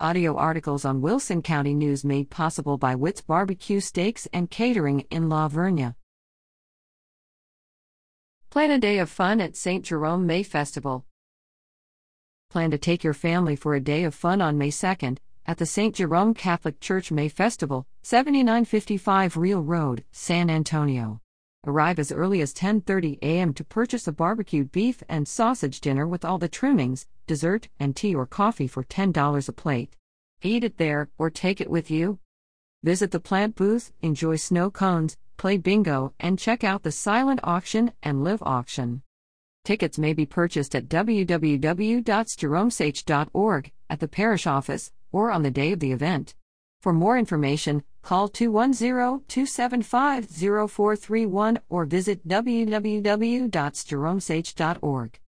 Audio articles on Wilson County News made possible by Witt's Barbecue Steaks and Catering in La Vernia. Plan a day of fun at St. Jerome May Festival. Plan to take your family for a day of fun on May 2nd at the St. Jerome Catholic Church May Festival, 7955 Real Road, San Antonio. Arrive as early as 10:30 a.m. to purchase a barbecued beef and sausage dinner with all the trimmings, dessert, and tea or coffee for $10 a plate. Eat it there or take it with you. Visit the plant booth, enjoy snow cones, play bingo, and check out the silent auction and live auction. Tickets may be purchased at www.jeromesach.org, at the parish office, or on the day of the event. For more information, call 210 275 0431 or visit www.jeromesach.org.